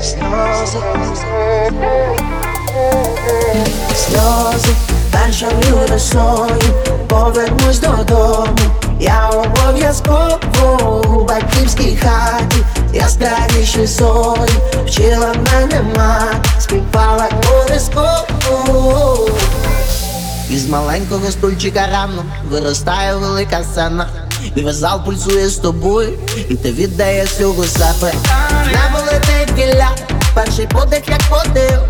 сльози, сльози, першою росою повернусь додому. Я обов'язково у батьківській хаті, яскравіші зорі вчила мене мати, співала колискову. Із маленького стульчика рано виростає велика сцена. І весь зал пульсує з тобою, і ти віддаєш всього себе Небо летить перший подих як подив.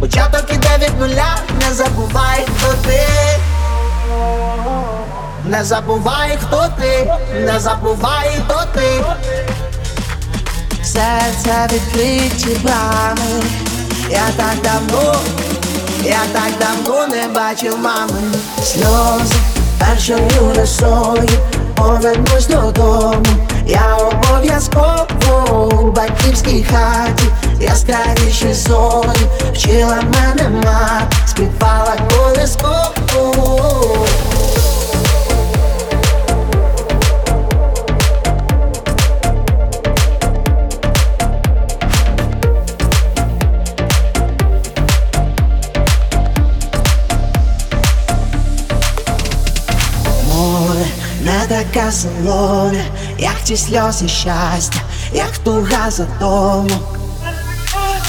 Початок іде від нуля, не забувай, хто ти. Не забувай, хто ти, не забувай, хто ти. Серця відкриті брами, я так давно я так давно не бачив мами. Сльози першою росою Повернусь додому. Я обов'язково у батьківській хаті Яскравіші зорі Вчила мене мати Співала колискову море, не така солоне, як ті сльози щастя, як туга за тому.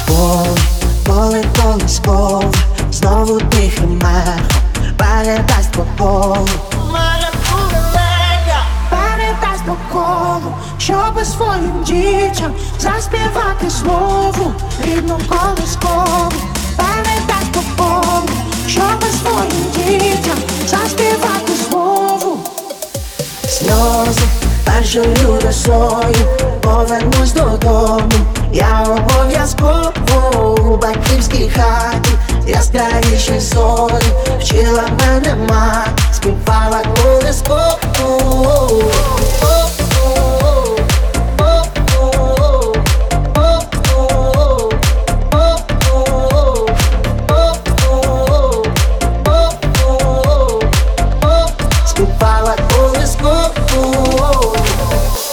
Поле, поле колискове, знову тихим мехом, передасть по. Мене передасть по колу, щоби своїм дітям заспівати знову рідну колискову. Першою росою повернусь додому. Я обов'язково у батьківській хаті, я зорі. вчила soul.